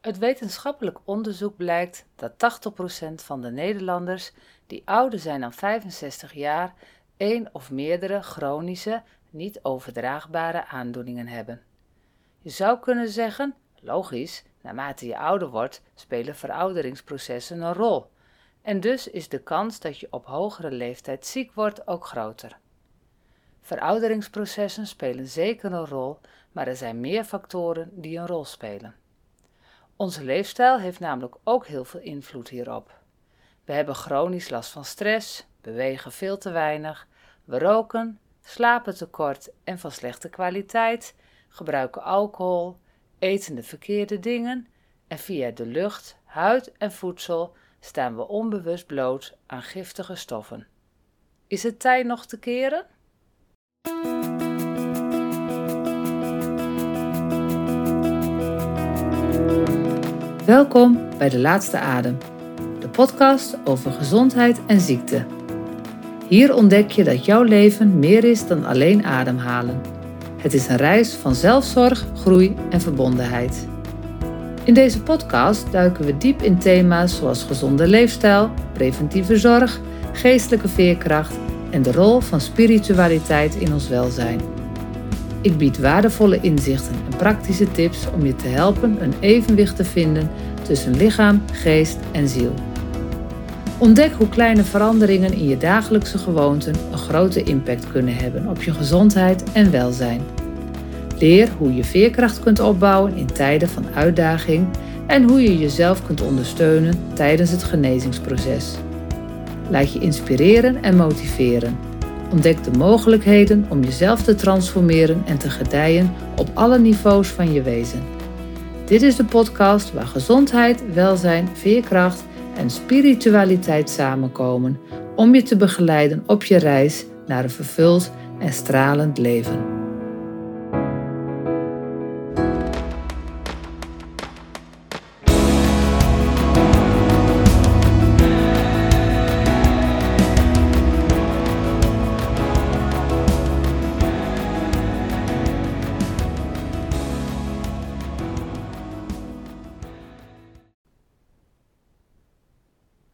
Uit wetenschappelijk onderzoek blijkt dat 80% van de Nederlanders die ouder zijn dan 65 jaar één of meerdere chronische, niet overdraagbare aandoeningen hebben. Je zou kunnen zeggen, logisch, naarmate je ouder wordt, spelen verouderingsprocessen een rol. En dus is de kans dat je op hogere leeftijd ziek wordt ook groter. Verouderingsprocessen spelen zeker een rol, maar er zijn meer factoren die een rol spelen. Onze leefstijl heeft namelijk ook heel veel invloed hierop. We hebben chronisch last van stress, bewegen veel te weinig, we roken, slapen tekort en van slechte kwaliteit, gebruiken alcohol, eten de verkeerde dingen en via de lucht, huid en voedsel staan we onbewust bloot aan giftige stoffen. Is het tijd nog te keren? Welkom bij De Laatste Adem, de podcast over gezondheid en ziekte. Hier ontdek je dat jouw leven meer is dan alleen ademhalen. Het is een reis van zelfzorg, groei en verbondenheid. In deze podcast duiken we diep in thema's zoals gezonde leefstijl, preventieve zorg, geestelijke veerkracht en de rol van spiritualiteit in ons welzijn. Ik bied waardevolle inzichten en praktische tips om je te helpen een evenwicht te vinden tussen lichaam, geest en ziel. Ontdek hoe kleine veranderingen in je dagelijkse gewoonten een grote impact kunnen hebben op je gezondheid en welzijn. Leer hoe je veerkracht kunt opbouwen in tijden van uitdaging en hoe je jezelf kunt ondersteunen tijdens het genezingsproces. Laat je inspireren en motiveren. Ontdek de mogelijkheden om jezelf te transformeren en te gedijen op alle niveaus van je wezen. Dit is de podcast waar gezondheid, welzijn, veerkracht en spiritualiteit samenkomen om je te begeleiden op je reis naar een vervuld en stralend leven.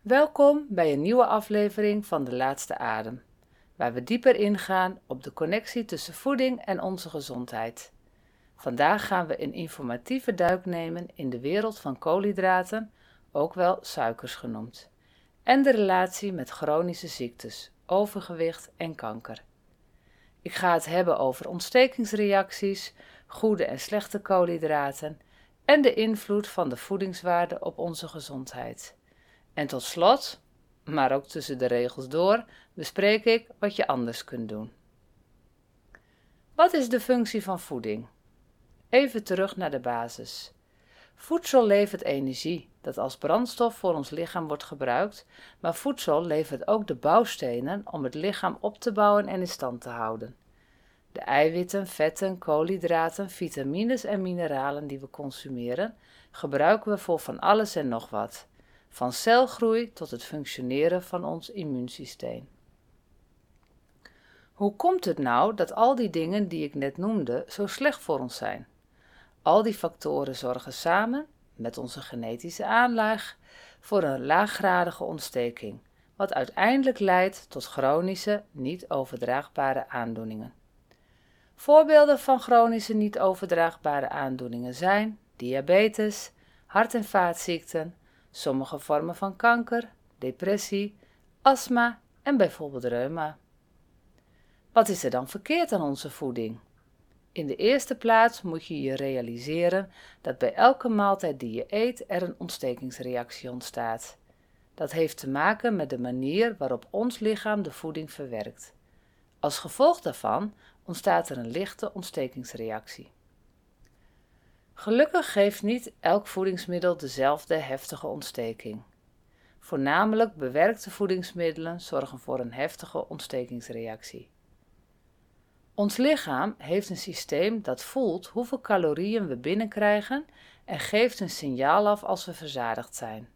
Welkom bij een nieuwe aflevering van De Laatste Adem, waar we dieper ingaan op de connectie tussen voeding en onze gezondheid. Vandaag gaan we een informatieve duik nemen in de wereld van koolhydraten, ook wel suikers genoemd, en de relatie met chronische ziektes, overgewicht en kanker. Ik ga het hebben over ontstekingsreacties, goede en slechte koolhydraten en de invloed van de voedingswaarde op onze gezondheid. En tot slot, maar ook tussen de regels door, bespreek ik wat je anders kunt doen. Wat is de functie van voeding? Even terug naar de basis. Voedsel levert energie, dat als brandstof voor ons lichaam wordt gebruikt, maar voedsel levert ook de bouwstenen om het lichaam op te bouwen en in stand te houden. De eiwitten, vetten, koolhydraten, vitamines en mineralen die we consumeren, gebruiken we voor van alles en nog wat van celgroei tot het functioneren van ons immuunsysteem. Hoe komt het nou dat al die dingen die ik net noemde zo slecht voor ons zijn? Al die factoren zorgen samen, met onze genetische aanleg, voor een laaggradige ontsteking, wat uiteindelijk leidt tot chronische, niet overdraagbare aandoeningen. Voorbeelden van chronische niet overdraagbare aandoeningen zijn diabetes, hart- en vaatziekten, sommige vormen van kanker, depressie, astma en bijvoorbeeld reuma. Wat is er dan verkeerd aan onze voeding? In de eerste plaats moet je je realiseren dat bij elke maaltijd die je eet er een ontstekingsreactie ontstaat. Dat heeft te maken met de manier waarop ons lichaam de voeding verwerkt. Als gevolg daarvan ontstaat er een lichte ontstekingsreactie. Gelukkig geeft niet elk voedingsmiddel dezelfde heftige ontsteking. Voornamelijk bewerkte voedingsmiddelen zorgen voor een heftige ontstekingsreactie. Ons lichaam heeft een systeem dat voelt hoeveel calorieën we binnenkrijgen en geeft een signaal af als we verzadigd zijn.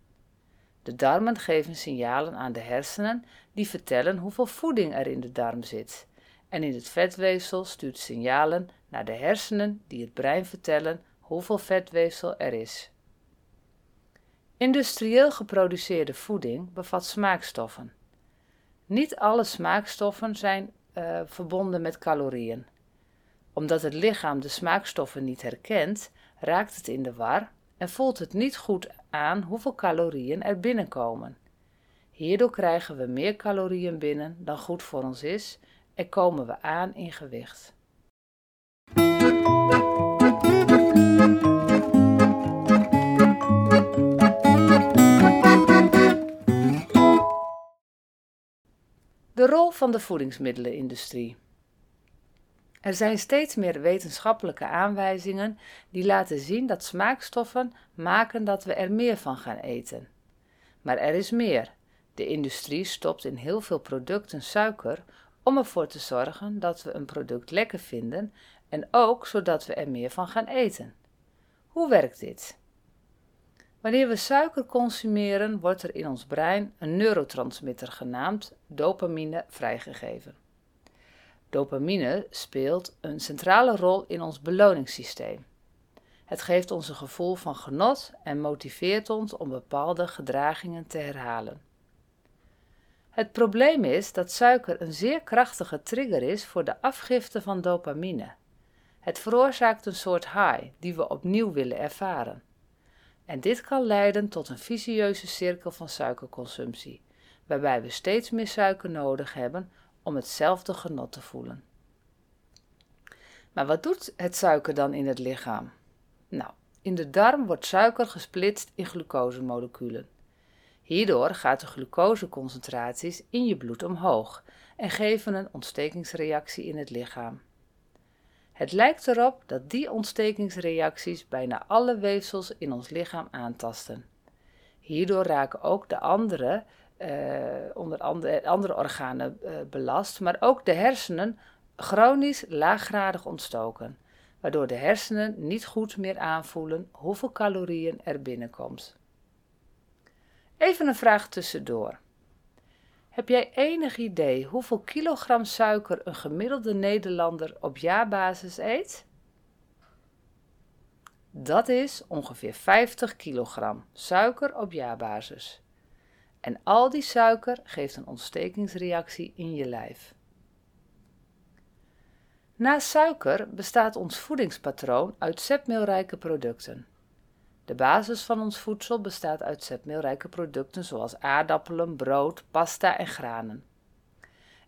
De darmen geven signalen aan de hersenen die vertellen hoeveel voeding er in de darm zit. En in het vetweefsel stuurt signalen naar de hersenen die het brein vertellen hoeveel vetweefsel er is. Industrieel geproduceerde voeding bevat smaakstoffen. Niet alle smaakstoffen zijn uh, verbonden met calorieën. Omdat het lichaam de smaakstoffen niet herkent, raakt het in de war en voelt het niet goed aan hoeveel calorieën er binnenkomen. Hierdoor krijgen we meer calorieën binnen dan goed voor ons is en komen we aan in gewicht. De rol van de voedingsmiddelenindustrie. Er zijn steeds meer wetenschappelijke aanwijzingen die laten zien dat smaakstoffen maken dat we er meer van gaan eten. Maar er is meer. De industrie stopt in heel veel producten suiker om ervoor te zorgen dat we een product lekker vinden en ook zodat we er meer van gaan eten. Hoe werkt dit? Wanneer we suiker consumeren, wordt er in ons brein een neurotransmitter genaamd dopamine vrijgegeven. Dopamine speelt een centrale rol in ons beloningssysteem. Het geeft ons een gevoel van genot en motiveert ons om bepaalde gedragingen te herhalen. Het probleem is dat suiker een zeer krachtige trigger is voor de afgifte van dopamine. Het veroorzaakt een soort high die we opnieuw willen ervaren. En dit kan leiden tot een vicieuze cirkel van suikerconsumptie, waarbij we steeds meer suiker nodig hebben om hetzelfde genot te voelen. Maar wat doet het suiker dan in het lichaam? Nou, in de darm wordt suiker gesplitst in glucosemoleculen. Hierdoor gaat de glucoseconcentraties in je bloed omhoog en geven een ontstekingsreactie in het lichaam. Het lijkt erop dat die ontstekingsreacties bijna alle weefsels in ons lichaam aantasten. Hierdoor raken ook de andere, uh, onder andere, andere organen uh, belast, maar ook de hersenen chronisch laaggradig ontstoken, waardoor de hersenen niet goed meer aanvoelen hoeveel calorieën er binnenkomt. Even een vraag tussendoor. Heb jij enig idee hoeveel kilogram suiker een gemiddelde Nederlander op jaarbasis eet? Dat is ongeveer 50 kilogram suiker op jaarbasis. En al die suiker geeft een ontstekingsreactie in je lijf. Naast suiker bestaat ons voedingspatroon uit zetmeelrijke producten. De basis van ons voedsel bestaat uit zetmeelrijke producten zoals aardappelen, brood, pasta en granen.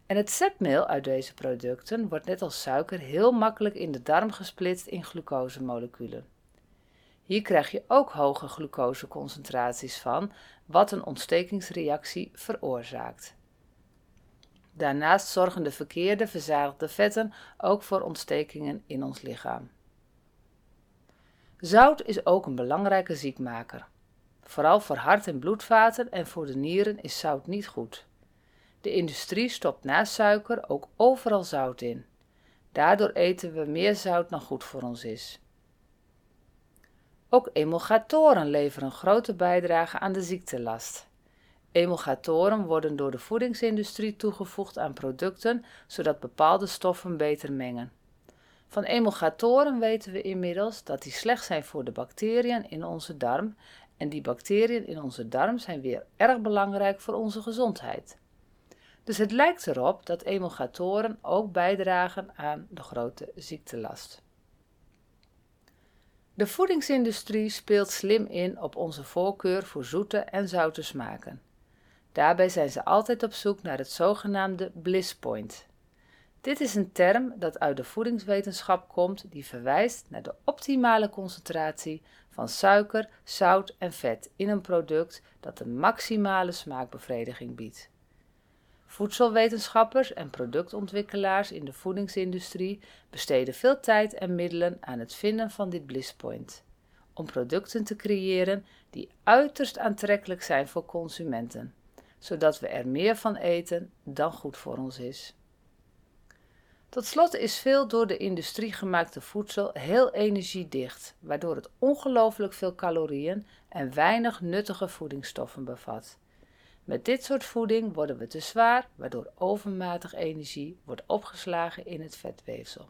En het zetmeel uit deze producten wordt net als suiker heel makkelijk in de darm gesplitst in glucosemoleculen. Hier krijg je ook hoge glucoseconcentraties van, wat een ontstekingsreactie veroorzaakt. Daarnaast zorgen de verkeerde verzadigde vetten ook voor ontstekingen in ons lichaam. Zout is ook een belangrijke ziekmaker. Vooral voor hart- en bloedvaten en voor de nieren is zout niet goed. De industrie stopt naast suiker ook overal zout in. Daardoor eten we meer zout dan goed voor ons is. Ook emulgatoren leveren een grote bijdrage aan de ziektelast. Emulgatoren worden door de voedingsindustrie toegevoegd aan producten zodat bepaalde stoffen beter mengen. Van emulgatoren weten we inmiddels dat die slecht zijn voor de bacteriën in onze darm en die bacteriën in onze darm zijn weer erg belangrijk voor onze gezondheid. Dus het lijkt erop dat emulgatoren ook bijdragen aan de grote ziektelast. De voedingsindustrie speelt slim in op onze voorkeur voor zoete en zoute smaken. Daarbij zijn ze altijd op zoek naar het zogenaamde bliss point. Dit is een term dat uit de voedingswetenschap komt die verwijst naar de optimale concentratie van suiker, zout en vet in een product dat een maximale smaakbevrediging biedt. Voedselwetenschappers en productontwikkelaars in de voedingsindustrie besteden veel tijd en middelen aan het vinden van dit blisspoint, om producten te creëren die uiterst aantrekkelijk zijn voor consumenten, zodat we er meer van eten dan goed voor ons is. Tot slot is veel door de industrie gemaakte voedsel heel energiedicht, waardoor het ongelooflijk veel calorieën en weinig nuttige voedingsstoffen bevat. Met dit soort voeding worden we te zwaar, waardoor overmatig energie wordt opgeslagen in het vetweefsel.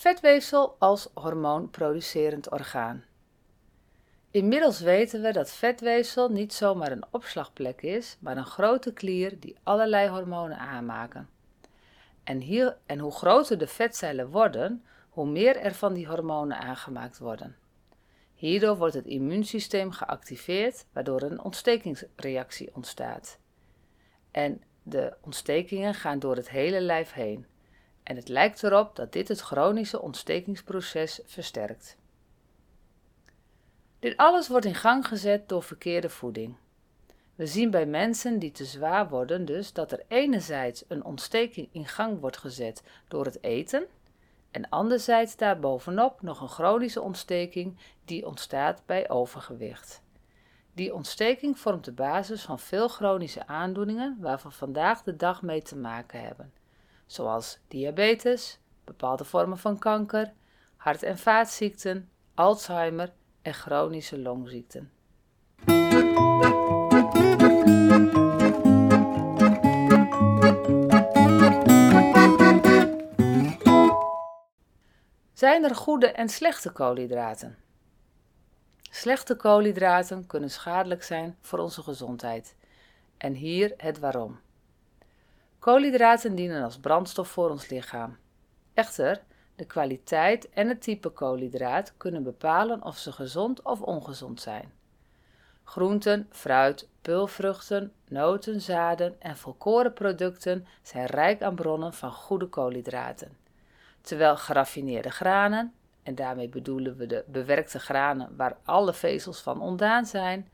Vetweefsel als hormoonproducerend orgaan. Inmiddels weten we dat vetweefsel niet zomaar een opslagplek is, maar een grote klier die allerlei hormonen aanmaken. En, en hoe groter de vetcellen worden, hoe meer er van die hormonen aangemaakt worden. Hierdoor wordt het immuunsysteem geactiveerd, waardoor een ontstekingsreactie ontstaat. En de ontstekingen gaan door het hele lijf heen. En het lijkt erop dat dit het chronische ontstekingsproces versterkt. Dit alles wordt in gang gezet door verkeerde voeding. We zien bij mensen die te zwaar worden dus dat er enerzijds een ontsteking in gang wordt gezet door het eten en anderzijds daarbovenop nog een chronische ontsteking die ontstaat bij overgewicht. Die ontsteking vormt de basis van veel chronische aandoeningen waar we vandaag de dag mee te maken hebben, zoals diabetes, bepaalde vormen van kanker, hart- en vaatziekten, Alzheimer en chronische longziekten. Zijn er goede en slechte koolhydraten? Slechte koolhydraten kunnen schadelijk zijn voor onze gezondheid. En hier het waarom. Koolhydraten dienen als brandstof voor ons lichaam. Echter, de kwaliteit en het type koolhydraat kunnen bepalen of ze gezond of ongezond zijn. Groenten, fruit, pulvruchten, noten, zaden en volkorenproducten zijn rijk aan bronnen van goede koolhydraten. Terwijl geraffineerde granen, en daarmee bedoelen we de bewerkte granen waar alle vezels van ontdaan zijn,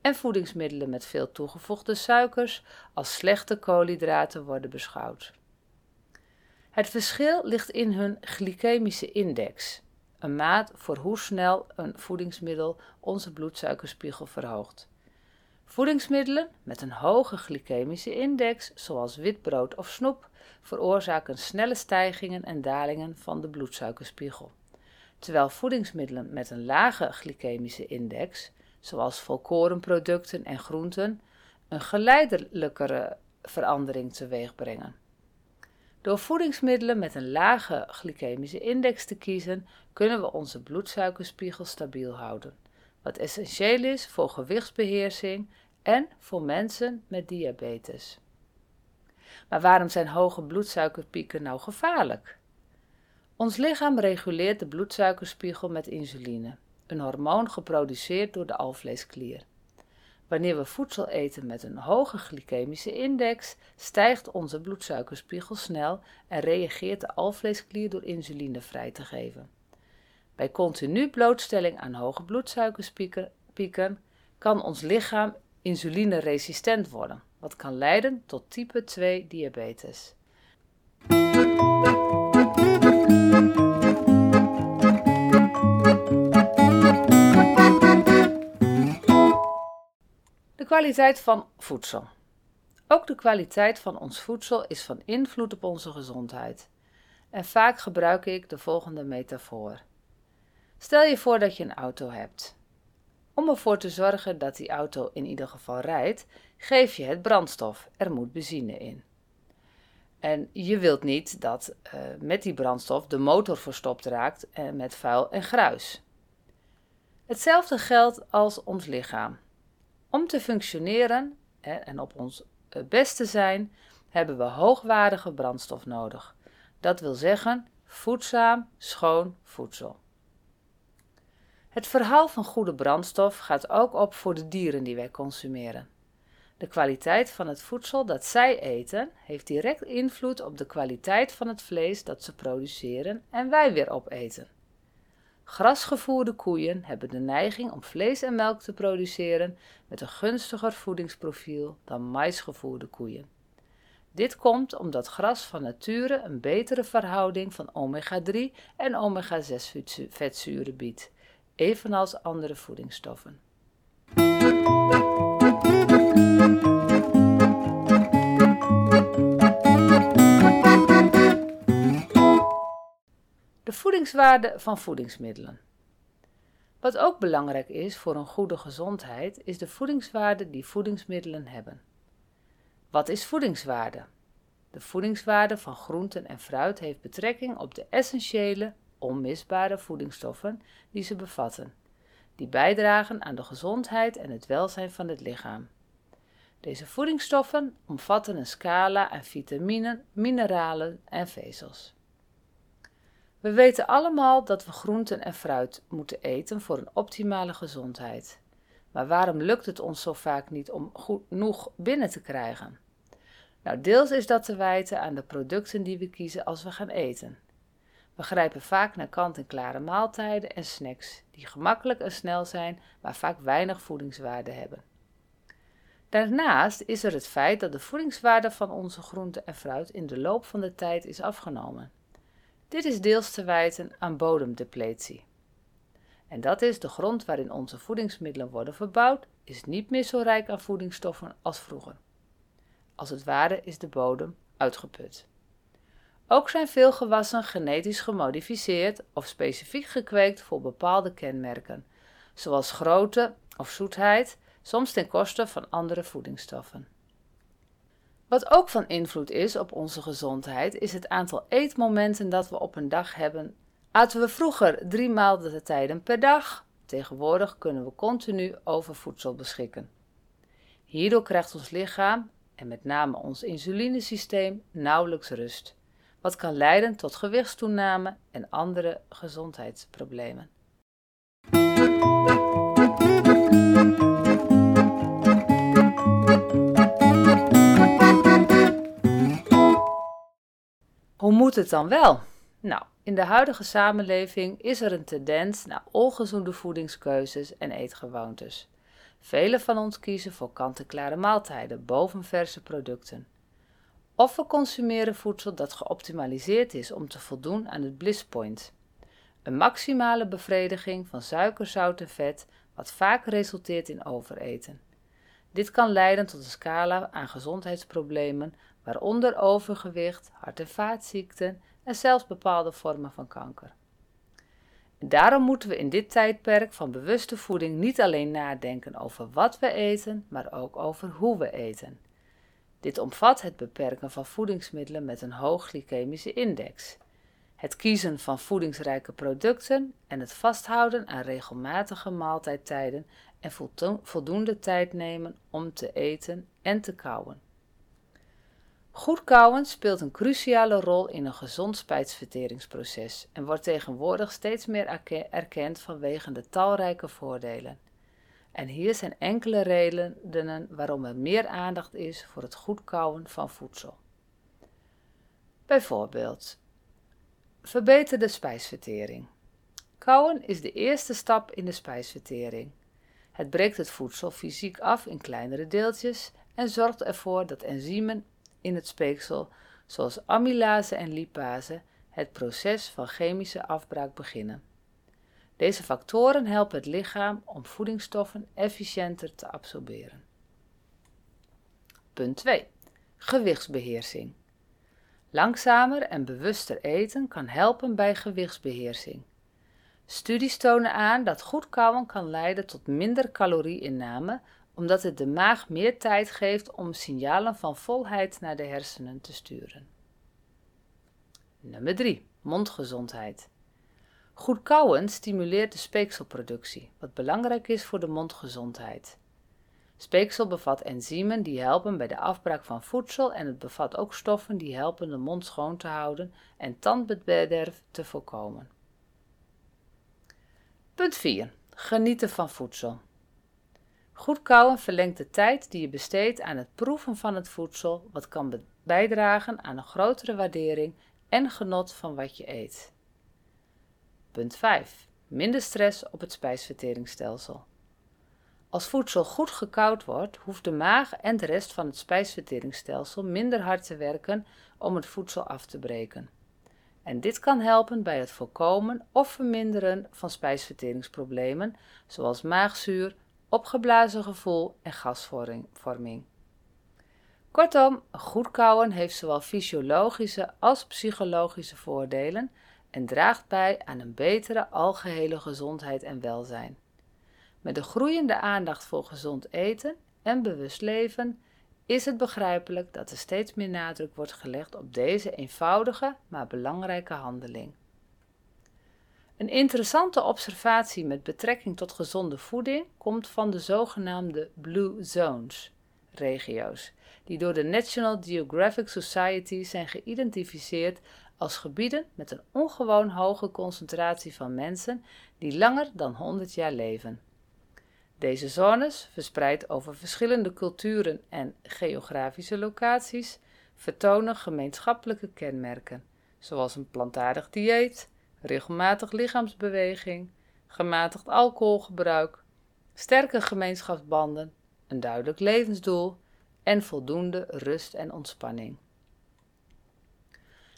en voedingsmiddelen met veel toegevoegde suikers als slechte koolhydraten worden beschouwd. Het verschil ligt in hun glycemische index, een maat voor hoe snel een voedingsmiddel onze bloedsuikerspiegel verhoogt. Voedingsmiddelen met een hoge glycemische index, zoals witbrood of snoep, veroorzaken snelle stijgingen en dalingen van de bloedsuikerspiegel. Terwijl voedingsmiddelen met een lage glycemische index, zoals volkorenproducten en groenten, een geleidelijkere verandering teweeg brengen. Door voedingsmiddelen met een lage glycemische index te kiezen, kunnen we onze bloedsuikerspiegel stabiel houden, wat essentieel is voor gewichtsbeheersing en voor mensen met diabetes. Maar waarom zijn hoge bloedsuikerpieken nou gevaarlijk? Ons lichaam reguleert de bloedsuikerspiegel met insuline, een hormoon geproduceerd door de alvleesklier. Wanneer we voedsel eten met een hoge glycemische index, stijgt onze bloedsuikerspiegel snel en reageert de alvleesklier door insuline vrij te geven. Bij continu blootstelling aan hoge bloedsuikerspieken kan ons lichaam insulineresistent worden, wat kan leiden tot type 2 diabetes. Kwaliteit van voedsel. Ook de kwaliteit van ons voedsel is van invloed op onze gezondheid. En vaak gebruik ik de volgende metafoor. Stel je voor dat je een auto hebt. Om ervoor te zorgen dat die auto in ieder geval rijdt, geef je het brandstof. Er moet benzine in. En je wilt niet dat uh, met die brandstof de motor verstopt raakt uh, met vuil en gruis. Hetzelfde geldt als ons lichaam. Om te functioneren en op ons uh, best te zijn, hebben we hoogwaardige brandstof nodig. Dat wil zeggen voedzaam, schoon voedsel. Het verhaal van goede brandstof gaat ook op voor de dieren die wij consumeren. De kwaliteit van het voedsel dat zij eten heeft direct invloed op de kwaliteit van het vlees dat ze produceren en wij weer opeten. Grasgevoerde koeien hebben de neiging om vlees en melk te produceren met een gunstiger voedingsprofiel dan maisgevoerde koeien. Dit komt omdat gras van nature een betere verhouding van omega-3 en omega-6 vetzuren biedt, evenals andere voedingsstoffen. Voedingswaarde van voedingsmiddelen. Wat ook belangrijk is voor een goede gezondheid, is de voedingswaarde die voedingsmiddelen hebben. Wat is voedingswaarde? De voedingswaarde van groenten en fruit heeft betrekking op de essentiële, onmisbare voedingsstoffen die ze bevatten, die bijdragen aan de gezondheid en het welzijn van het lichaam. Deze voedingsstoffen omvatten een scala aan vitaminen, mineralen en vezels. We weten allemaal dat we groenten en fruit moeten eten voor een optimale gezondheid. Maar waarom lukt het ons zo vaak niet om genoeg binnen te krijgen? Nou, deels is dat te wijten aan de producten die we kiezen als we gaan eten. We grijpen vaak naar kant-en-klare maaltijden en snacks, die gemakkelijk en snel zijn, maar vaak weinig voedingswaarde hebben. Daarnaast is er het feit dat de voedingswaarde van onze groenten en fruit in de loop van de tijd is afgenomen. Dit is deels te wijten aan bodemdepletie. En dat is de grond waarin onze voedingsmiddelen worden verbouwd, is niet meer zo rijk aan voedingsstoffen als vroeger. Als het ware is de bodem uitgeput. Ook zijn veel gewassen genetisch gemodificeerd of specifiek gekweekt voor bepaalde kenmerken, zoals grootte of zoetheid, soms ten koste van andere voedingsstoffen. Wat ook van invloed is op onze gezondheid, is het aantal eetmomenten dat we op een dag hebben. Aten we vroeger drie maaltijden per dag, tegenwoordig kunnen we continu over voedsel beschikken. Hierdoor krijgt ons lichaam, en met name ons insulinesysteem, nauwelijks rust, wat kan leiden tot gewichtstoename en andere gezondheidsproblemen. Hoe moet het dan wel? Nou, in de huidige samenleving is er een tendens naar ongezonde voedingskeuzes en eetgewoontes. Velen van ons kiezen voor kant-en-klare maaltijden boven verse producten. Of we consumeren voedsel dat geoptimaliseerd is om te voldoen aan het bliss point. Een maximale bevrediging van suiker, zout en vet, wat vaak resulteert in overeten. Dit kan leiden tot een scala aan gezondheidsproblemen waaronder overgewicht, hart- en vaatziekten en zelfs bepaalde vormen van kanker. daarom moeten we in dit tijdperk van bewuste voeding niet alleen nadenken over wat we eten, maar ook over hoe we eten. Dit omvat het beperken van voedingsmiddelen met een hoog glycemische index, het kiezen van voedingsrijke producten en het vasthouden aan regelmatige maaltijdtijden en voldoende tijd nemen om te eten en te kauwen. Goed kauwen speelt een cruciale rol in een gezond spijsverteringsproces en wordt tegenwoordig steeds meer erkend vanwege de talrijke voordelen. En hier zijn enkele redenen waarom er meer aandacht is voor het goed kauwen van voedsel. Bijvoorbeeld, verbeter de spijsvertering. Kauwen is de eerste stap in de spijsvertering. Het breekt het voedsel fysiek af in kleinere deeltjes en zorgt ervoor dat enzymen in het speeksel, zoals amylase en lipase, het proces van chemische afbraak beginnen. Deze factoren helpen het lichaam om voedingsstoffen efficiënter te absorberen. Punt 2. Gewichtsbeheersing. Langzamer en bewuster eten kan helpen bij gewichtsbeheersing. Studies tonen aan dat goed kauwen kan leiden tot minder calorieinname omdat het de maag meer tijd geeft om signalen van volheid naar de hersenen te sturen. Nummer 3. Mondgezondheid. Goed kauwen stimuleert de speekselproductie, wat belangrijk is voor de mondgezondheid. Speeksel bevat enzymen die helpen bij de afbraak van voedsel en het bevat ook stoffen die helpen de mond schoon te houden en tandbederf te voorkomen. Punt 4. Genieten van voedsel. Goed kauwen verlengt de tijd die je besteedt aan het proeven van het voedsel, wat kan bijdragen aan een grotere waardering en genot van wat je eet. Punt 5. Minder stress op het spijsverteringsstelsel. Als voedsel goed gekoud wordt, hoeft de maag en de rest van het spijsverteringsstelsel minder hard te werken om het voedsel af te breken. En dit kan helpen bij het voorkomen of verminderen van spijsverteringsproblemen, zoals maagzuur, opgeblazen gevoel en gasvorming. Kortom, goed kauwen heeft zowel fysiologische als psychologische voordelen en draagt bij aan een betere algehele gezondheid en welzijn. Met de groeiende aandacht voor gezond eten en bewust leven is het begrijpelijk dat er steeds meer nadruk wordt gelegd op deze eenvoudige maar belangrijke handeling. Een interessante observatie met betrekking tot gezonde voeding komt van de zogenaamde Blue Zones regio's, die door de National Geographic Society zijn geïdentificeerd als gebieden met een ongewoon hoge concentratie van mensen die langer dan 100 jaar leven. Deze zones, verspreid over verschillende culturen en geografische locaties, vertonen gemeenschappelijke kenmerken, zoals een plantaardig dieet, regelmatig lichaamsbeweging, gematigd alcoholgebruik, sterke gemeenschapsbanden, een duidelijk levensdoel en voldoende rust en ontspanning.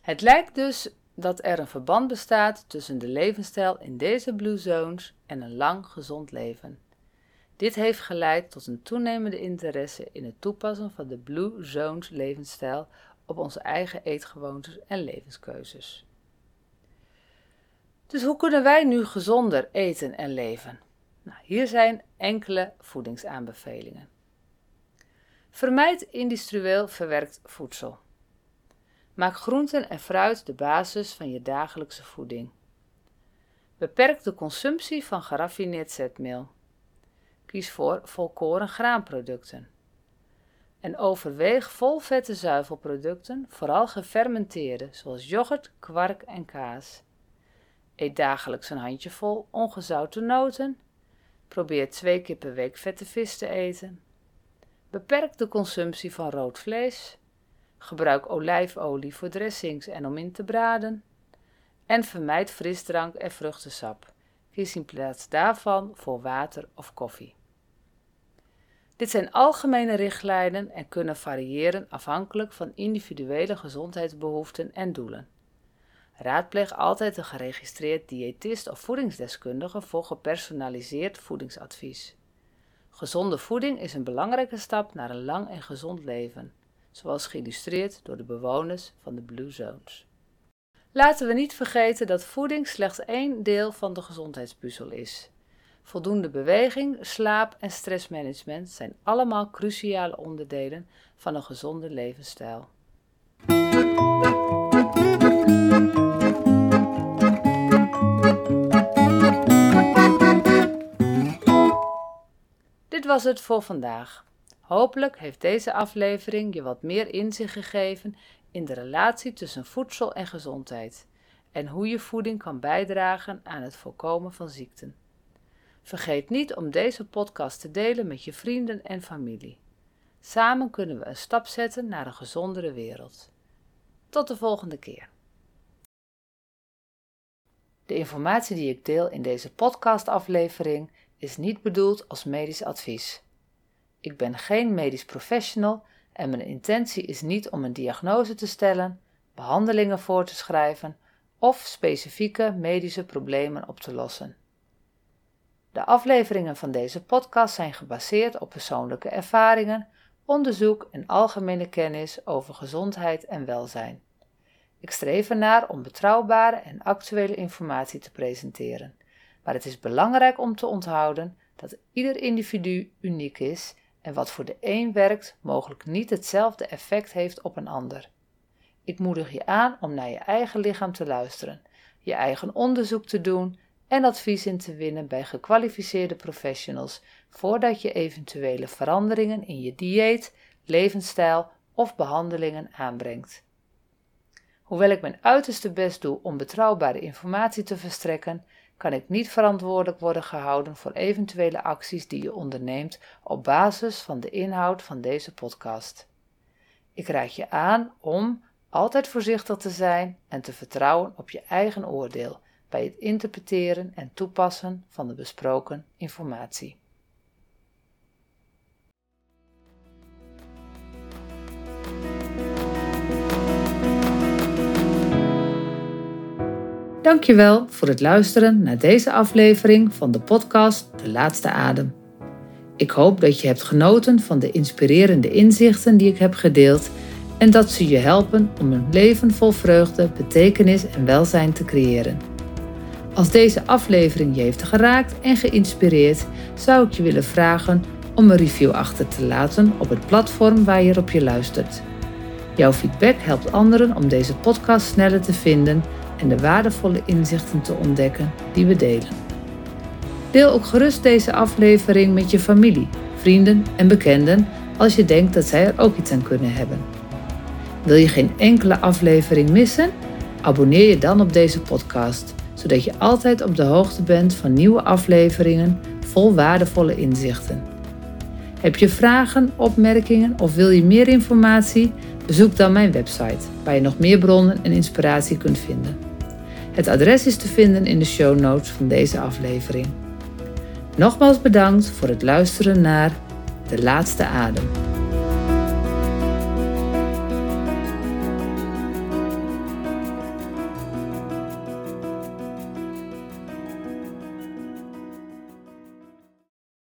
Het lijkt dus dat er een verband bestaat tussen de levensstijl in deze blue zones en een lang gezond leven. Dit heeft geleid tot een toenemende interesse in het toepassen van de Blue Zones levensstijl op onze eigen eetgewoontes en levenskeuzes. Dus hoe kunnen wij nu gezonder eten en leven? Nou, hier zijn enkele voedingsaanbevelingen. Vermijd industrieel verwerkt voedsel. Maak groenten en fruit de basis van je dagelijkse voeding. Beperk de consumptie van geraffineerd zetmeel. Kies voor volkoren graanproducten. En overweeg volvette zuivelproducten, vooral gefermenteerde, zoals yoghurt, kwark en kaas. Eet dagelijks een handjevol ongezouten noten. Probeer twee keer per week vette vis te eten. Beperk de consumptie van rood vlees. Gebruik olijfolie voor dressings en om in te braden. En vermijd frisdrank en vruchtensap. Kies in plaats daarvan voor water of koffie. Dit zijn algemene richtlijnen en kunnen variëren afhankelijk van individuele gezondheidsbehoeften en doelen. Raadpleeg altijd een geregistreerd diëtist of voedingsdeskundige voor gepersonaliseerd voedingsadvies. Gezonde voeding is een belangrijke stap naar een lang en gezond leven, zoals geïllustreerd door de bewoners van de Blue Zones. Laten we niet vergeten dat voeding slechts één deel van de gezondheidspuzzel is. Voldoende beweging, slaap en stressmanagement zijn allemaal cruciale onderdelen van een gezonde levensstijl. Dit was het voor vandaag. Hopelijk heeft deze aflevering je wat meer inzicht gegeven in de relatie tussen voedsel en gezondheid en hoe je voeding kan bijdragen aan het voorkomen van ziekten. Vergeet niet om deze podcast te delen met je vrienden en familie. Samen kunnen we een stap zetten naar een gezondere wereld. Tot de volgende keer. De informatie die ik deel in deze podcastaflevering is niet bedoeld als medisch advies. Ik ben geen medisch professional en mijn intentie is niet om een diagnose te stellen, behandelingen voor te schrijven of specifieke medische problemen op te lossen. De afleveringen van deze podcast zijn gebaseerd op persoonlijke ervaringen, onderzoek en algemene kennis over gezondheid en welzijn. Ik streef ernaar om betrouwbare en actuele informatie te presenteren, maar het is belangrijk om te onthouden dat ieder individu uniek is en wat voor de een werkt mogelijk niet hetzelfde effect heeft op een ander. Ik moedig je aan om naar je eigen lichaam te luisteren, je eigen onderzoek te doen en advies in te winnen bij gekwalificeerde professionals voordat je eventuele veranderingen in je dieet, levensstijl of behandelingen aanbrengt. Hoewel ik mijn uiterste best doe om betrouwbare informatie te verstrekken, kan ik niet verantwoordelijk worden gehouden voor eventuele acties die je onderneemt op basis van de inhoud van deze podcast. Ik raad je aan om altijd voorzichtig te zijn en te vertrouwen op je eigen oordeel bij het interpreteren en toepassen van de besproken informatie. Dankjewel voor het luisteren naar deze aflevering van de podcast De Laatste Adem. Ik hoop dat je hebt genoten van de inspirerende inzichten die ik heb gedeeld en dat ze je helpen om een leven vol vreugde, betekenis en welzijn te creëren. Als deze aflevering je heeft geraakt en geïnspireerd, zou ik je willen vragen om een review achter te laten op het platform waar je op je luistert. Jouw feedback helpt anderen om deze podcast sneller te vinden en de waardevolle inzichten te ontdekken die we delen. Deel ook gerust deze aflevering met je familie, vrienden en bekenden als je denkt dat zij er ook iets aan kunnen hebben. Wil je geen enkele aflevering missen? Abonneer je dan op deze podcast, zodat je altijd op de hoogte bent van nieuwe afleveringen vol waardevolle inzichten. Heb je vragen, opmerkingen of wil je meer informatie? Bezoek dan mijn website, waar je nog meer bronnen en inspiratie kunt vinden. Het adres is te vinden in de show notes van deze aflevering. Nogmaals bedankt voor het luisteren naar De Laatste Adem.